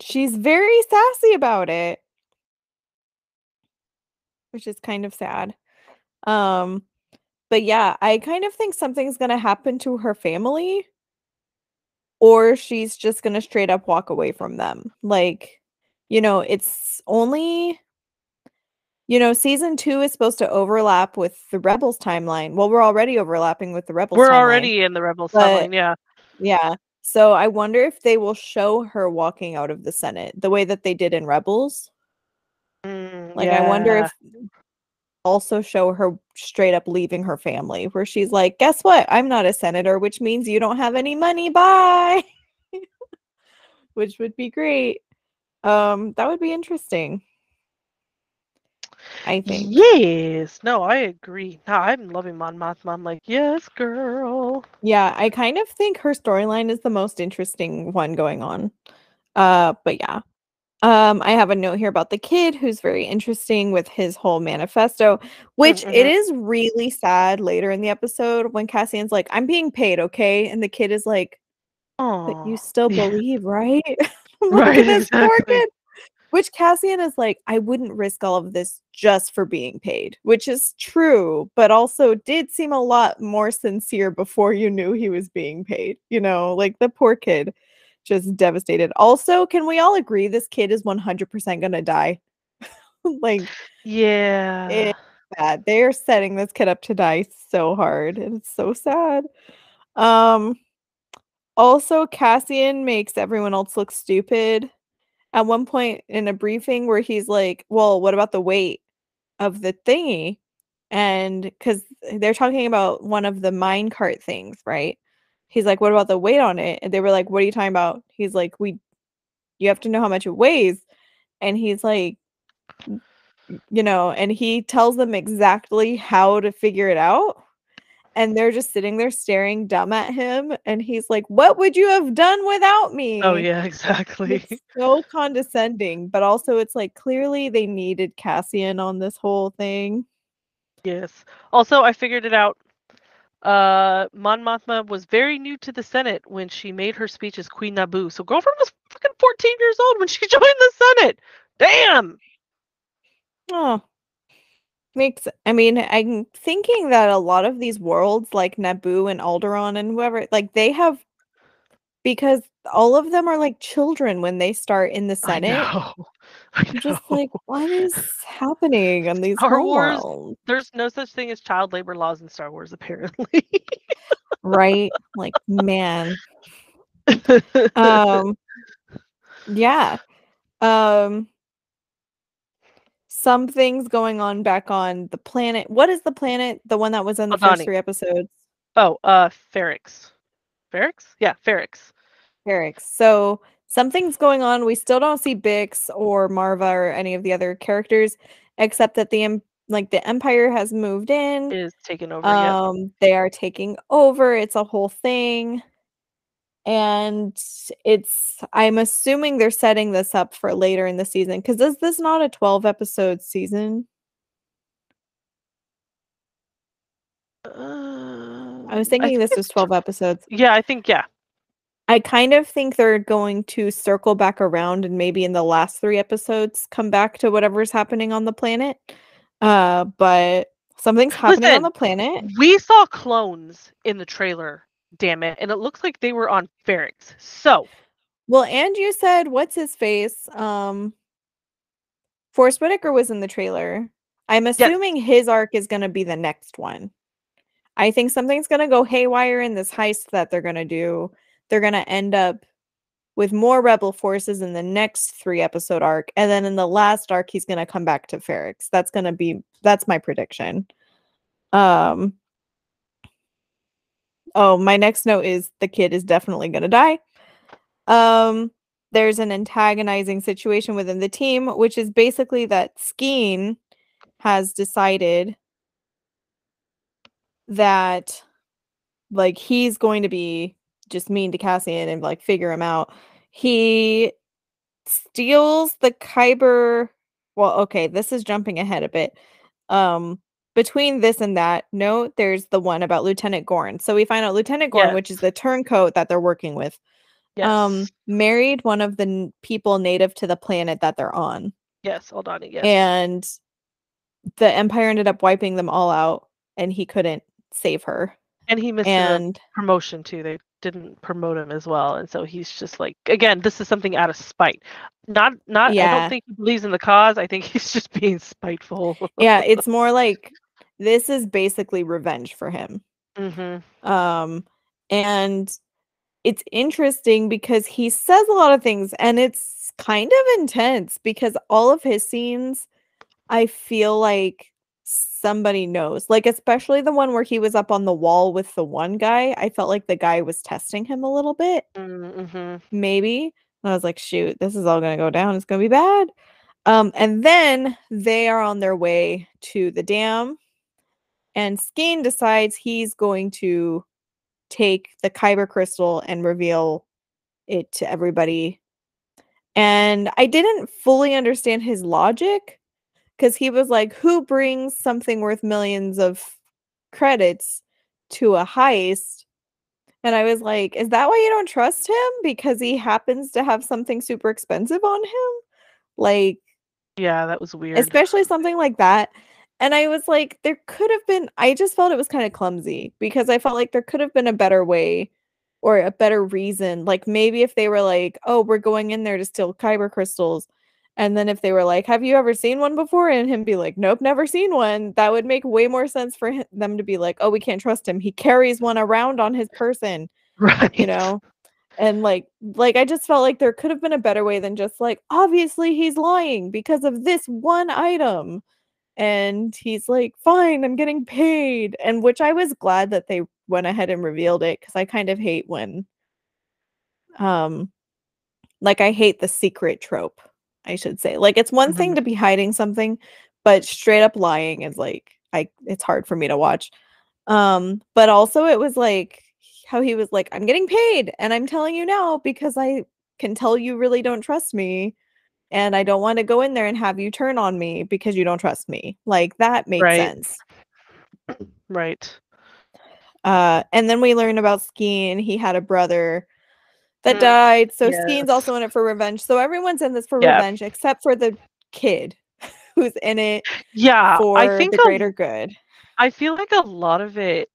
she's very sassy about it. Which is kind of sad. Um but yeah, I kind of think something's going to happen to her family or she's just going to straight up walk away from them. Like, you know, it's only you know, season two is supposed to overlap with the Rebels timeline. Well, we're already overlapping with the Rebels. We're timeline. already in the Rebels timeline, yeah. Yeah. So I wonder if they will show her walking out of the Senate the way that they did in Rebels. Mm, Like I wonder if also show her straight up leaving her family where she's like, "Guess what? I'm not a senator, which means you don't have any money. Bye." which would be great. Um that would be interesting. I think. Yes. No, I agree. No, I'm loving Mon Mothma. I'm like, yes, girl. Yeah, I kind of think her storyline is the most interesting one going on. Uh, but yeah. Um, I have a note here about the kid who's very interesting with his whole manifesto, which it mhm. is really sad later in the episode when Cassian's like, I'm being paid, okay? And the kid is like, But you still Yeah. believe, right? Look Right, at this poor kid. Which Cassian is like, I wouldn't risk all of this just for being paid, which is true, but also did seem a lot more sincere before you knew he was being paid. You know, like the poor kid just devastated. Also, can we all agree this kid is 100% going to die? like, Yeah. bad. They're setting this kid up to die so hard, and it's so sad. Um, also, Cassian makes everyone else look stupid. At one point in a briefing, where he's like, "Well, what about the weight of the thingy?" And because they're talking about one of the mine cart things, right? He's like, "What about the weight on it?" And they were like, "What are you talking about?" He's like, "We, you have to know how much it weighs." And he's like, you know, and he tells them exactly how to figure it out. And they're just sitting there staring dumb at him. And he's like, What would you have done without me? Oh yeah, exactly. It's so condescending, but also it's like clearly they needed Cassian on this whole thing. Yes. Also, I figured it out. Uh, Mon Mothma was very new to the Senate when she made her speech as Queen Naboo. So, girlfriend was fucking 14 years old when she joined the Senate. Damn. Oh, makes. I mean, I'm thinking that a lot of these worlds, like Naboo and Alderaan and whoever, like they have, because all of them are like children when they start in the Senate. I know. I I'm just like, what is happening on these Star Wars- homeworlds? There's no such thing as child labor laws in Star Wars, apparently. right? Like, man. Um, yeah. Um, some things going on back on the planet. What is the planet? The one that was in the first three episodes. oh, uh, Ferrix. Ferrix? Yeah, Ferrix. Ferrix. So something's going on. We still don't see Bix or Maarva or any of the other characters, except that the like the Empire has moved in. Is taken over. yeah. Um, they are taking over. It's a whole thing. And it's I'm assuming they're setting this up for later in the season because is this not a 12 episode season? I was Um, thinking think this was 12 episodes. Yeah, I think yeah. I kind of think they're going to circle back around and maybe in the last three episodes come back to whatever's happening on the planet. Uh, but something's happening on the planet. We saw clones in the trailer, damn it, and it looks like they were on Ferrix. So Well, and you said what's his face? Um Forest Whitaker was in the trailer. I'm assuming his arc is gonna be the next one. I think something's gonna go haywire in this heist that they're gonna do. They're gonna end up with more rebel forces in the next three episode arc, and then in the last arc, he's gonna come back to Ferrix. That's gonna be that's my prediction. Um Oh, my next note is the kid is definitely gonna die. Um, there's an antagonizing situation within the team, which is basically that Skeen has decided that like he's going to be just mean to Cassian and like figure him out. He steals the Kyber. Well, okay, this is jumping ahead a bit. Um, between this and that note, there's the one about Lieutenant Gorn. So we find out Lieutenant Gorn, which is the turncoat that they're working with, yes, um, married one of the n- people native to the planet that they're on. yes, hold on, yes, And the Empire ended up wiping them all out, and he couldn't save her. And he missed a and promotion too. They didn't promote him as well, and so he's just like, again, this is something out of spite. Not, not. I don't think he believes in the cause. I think he's just being spiteful. yeah, it's more like this is basically revenge for him. mm-hmm. Um, and it's interesting because he says a lot of things and it's kind of intense because all of his scenes, I feel like somebody knows. Like, especially the one where he was up on the wall with the one guy. I felt like the guy was testing him a little bit, Mm-hmm. maybe. And I was like, shoot, this is all gonna go down. It's gonna be bad. Um, and then they are on their way to the dam, and Skeen decides he's going to take the Kyber crystal and reveal it to everybody. And I didn't fully understand his logic because he was like, Who brings something worth millions of credits to a heist? And I was like, Is that why you don't trust him? Because he happens to have something super expensive on him? Like, Yeah, that was weird. especially something like that. And I was like, there could have been, I just felt it was kind of clumsy because I felt like there could have been a better way or a better reason. Like maybe if they were like, oh, we're going in there to steal kyber crystals. And then if they were like, have you ever seen one before? And him be like, nope, never seen one. That would make way more sense for him, them to be like, oh, we can't trust him. He carries one around on his person right. you know and like like i just felt like there could have been a better way than just like obviously he's lying because of this one item and he's like fine i'm getting paid and which i was glad that they went ahead and revealed it because i kind of hate when um like i hate the secret trope i should say. Like it's one thing Mhm. to be hiding something but straight up lying is like i it's hard for me to watch. Um but also it was like how he was like i'm getting paid and i'm telling you now because i can tell you really don't trust me and i don't want to go in there and have you turn on me because you don't trust me like that makes Right. sense Right. uh and then we learn about Skeen he had a brother that Mm, died so Skeen's also in it for revenge so everyone's in this for Yeah. revenge except for the kid who's in it Yeah, for I think the a- greater good I feel like a lot of it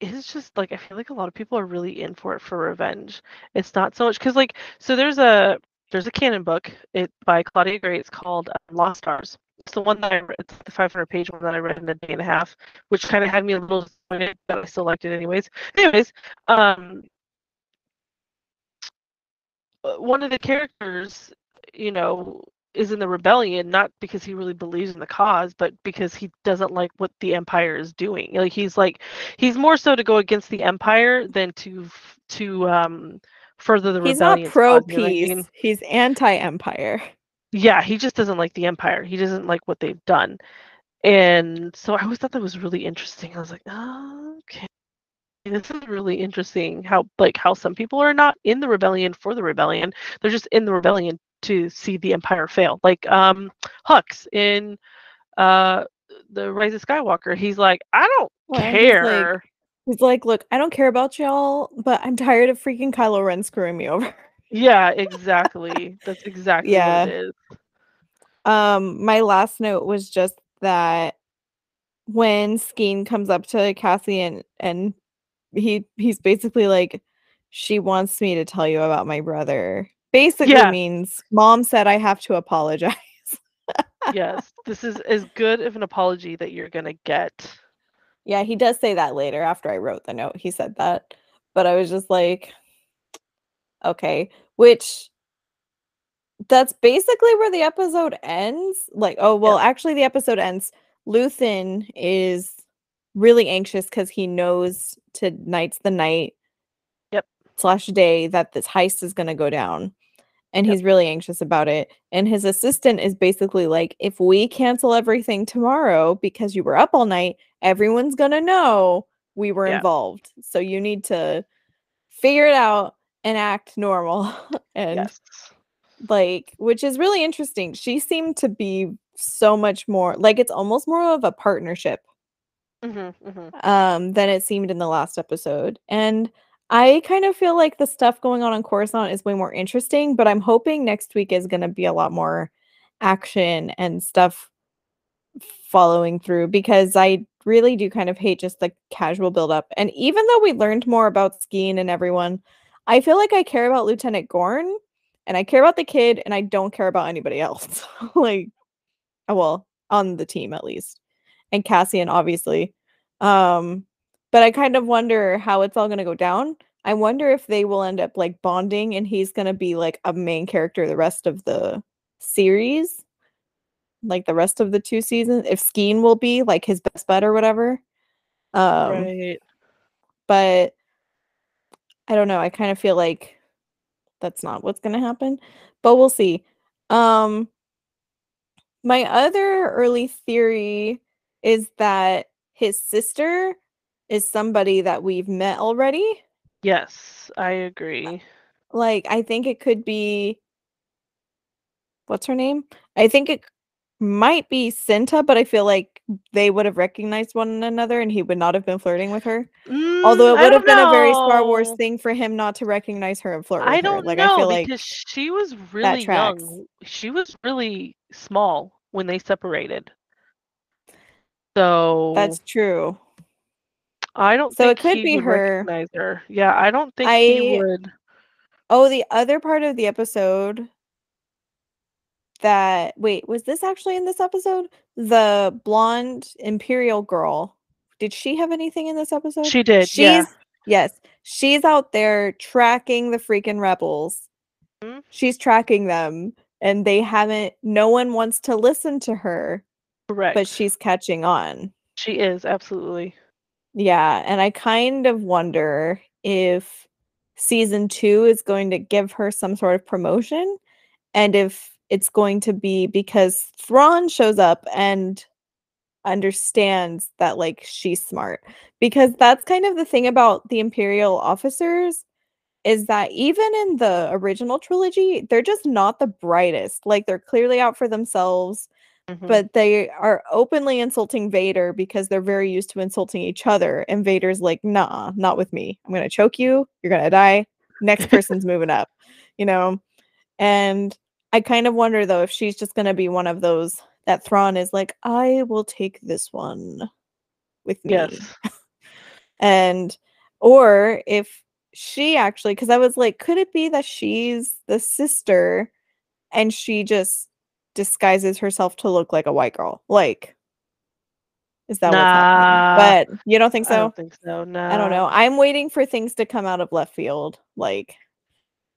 is just like I feel like a lot of people are really in for it for revenge. It's not so much because like so there's a there's a canon book it by Claudia Gray. It's called um, Lost Stars. It's the one that I re- it's the 500 page one that I read in a day and a half, which kind of had me a little disappointed, but I still liked it anyways. Anyways, um, uh, one of the characters, you know, is in the rebellion not because he really believes in the cause, but because he doesn't like what the empire is doing. Like he's like he's more so to go against the empire than to to um further the he's not pro peace he's anti empire Yeah, he just doesn't like the empire. He doesn't like what they've done. And so I always thought that was really interesting. I was like, oh, okay. This is really interesting how like how some people are not in the rebellion for the rebellion. They're just in the rebellion to see the empire fail. Like um Hux in uh the Rise of Skywalker. He's like, I don't Well, he's like- care. He's like, look, I don't care about y'all, but I'm tired of freaking Kylo Ren screwing me over. yeah, exactly. That's exactly Yeah. what it is. Um, my last note was just that when Skeen comes up to Cassie and and he he's basically like, she wants me to tell you about my brother. Basically Yeah. means mom said I have to apologize. yes. This is as good of an apology that you're gonna get. Yeah, he does say that later after I wrote the note. He said that. But I was just like, okay, which that's basically where the episode ends. Like, oh, well, actually, the episode ends. Luthen is really anxious because he knows tonight's the night Yep. slash day that this heist is going to go down. And Yep. he's really anxious about it. And his assistant is basically like, if we cancel everything tomorrow because you were up all night, everyone's going to know we were Yeah. involved. So you need to figure it out and act normal. and yes. like, which is really interesting. She seemed to be so much more like it's almost more of a partnership hmm hmm um than it seemed in the last episode. And I kind of feel like the stuff going on on Coruscant is way more interesting, but I'm hoping next week is going to be a lot more action and stuff following through because I really do kind of hate just the casual build up. And even though we learned more about Skeen and everyone, I feel like I care about Lieutenant Gorn and I care about the kid and I don't care about anybody else. like well, on the team at least. And Cassian obviously. Um but I kind of wonder how it's all going to go down. I wonder if they will end up like bonding and he's going to be like a main character the rest of the series like the rest of the two seasons if Skeen will be like his best bud or whatever um right. but I don't know I kind of feel like that's not what's going to happen but we'll see um my other early theory is that his sister is somebody that we've met already Yes, I agree. like I think it could be what's her name? I think it might be Cinta, but I feel like they would have recognized one another and he would not have been flirting with her. Although Mm, it would have been a very Star Wars thing for him not to recognize her and flirt with I her. don't Like know I feel like because she was really young. She was really small when they separated. So that's true. I don't so it could he be would her. recognize her. Yeah, I don't think he would. Oh, the other part of the episode that wait, was this actually in this episode? The blonde imperial girl. Did she have anything in this episode? She did, She's yeah. yes. She's out there tracking the freaking rebels. Mhm. She's tracking them and they haven't no one wants to listen to her, Correct. but she's catching on. she is absolutely. Yeah, and I kind of wonder if season two is going to give her some sort of promotion and if it's going to be because Thrawn shows up and understands that like she's smart because that's kind of the thing about the imperial officers is that even in the original trilogy they're just not the brightest like they're clearly out for themselves Mhm. but they are openly insulting Vader because they're very used to insulting each other. And Vader's like, nah, not with me. I'm gonna choke you, you're gonna die. Next person's moving up, you know? And I kind of wonder though if she's just gonna be one of those that Thrawn is like, I will take this one with me. yes. And or if she actually because I was like, could it be that she's the sister and she just disguises herself to look like a white girl? Like, is that Nah, what's happening? But you don't think I so? don't think so. No. I don't know. I'm waiting for things to come out of left field, like,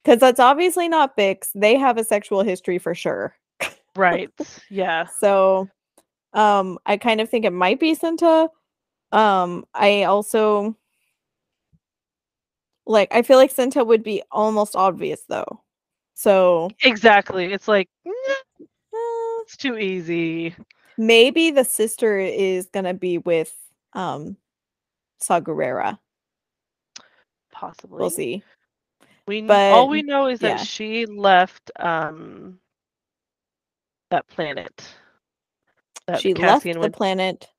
because that's obviously not Bix. They have a sexual history for sure. Right. Yeah. So, um, I kind of think it might be Cinta. Um, I also like. I feel like Cinta would be almost obvious though. So Exactly. It's like "Nah, it's too easy. maybe the sister is gonna be with um Saw Possibly. We'll see. We kn- all we know is that yeah. she left um that planet. That she Cassian left the planet.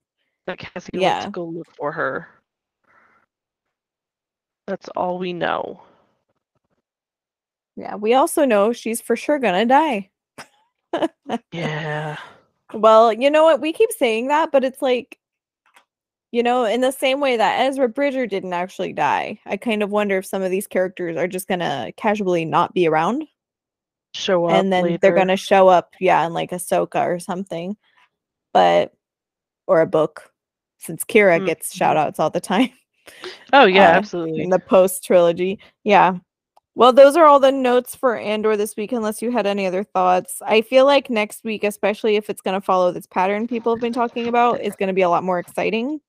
that Cassian went to go look for her. That's all we know. Yeah, we also know she's for sure gonna die. Yeah. Well, you know what? We keep saying that, but it's like, you know, in the same way that Ezra Bridger didn't actually die. I kind of wonder if some of these characters are just gonna casually not be around, Show up and then later. they're gonna show up, yeah, in like Ahsoka or something, but or a book, since Kira gets Mhm. shout outs all the time Oh yeah, uh, absolutely. in the post trilogy. Yeah. Well, those are all the notes for Andor this week, unless you had any other thoughts. I feel like next week, especially if it's going to follow this pattern people have been talking about, is going to be a lot more exciting.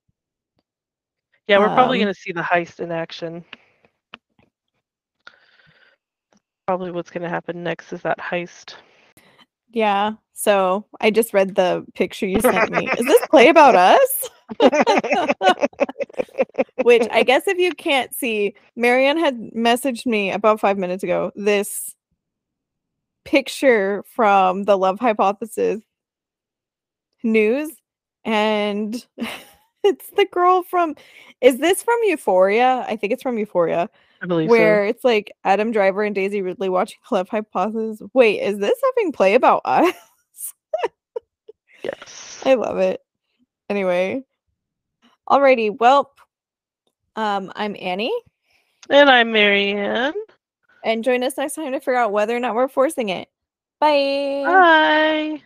Yeah, we're probably um, gonna see the heist in action. Probably what's gonna happen next is that heist. Yeah. So I just read the picture you sent me. Is this play about us? Which I guess if you can't see, Marianne had messaged me about five minutes ago this picture from the Love Hypothesis news, and it's the girl from. Is this from Euphoria? I think it's from Euphoria, Where it's like Adam Driver and Daisy Ridley watching Love Hypothesis. Wait, is this having play about us? Yes. I love it. Anyway. Alrighty, well, um, I'm Annie, And I'm Marianne. and join us next time to figure out whether or not we're forcing it. Bye. Bye.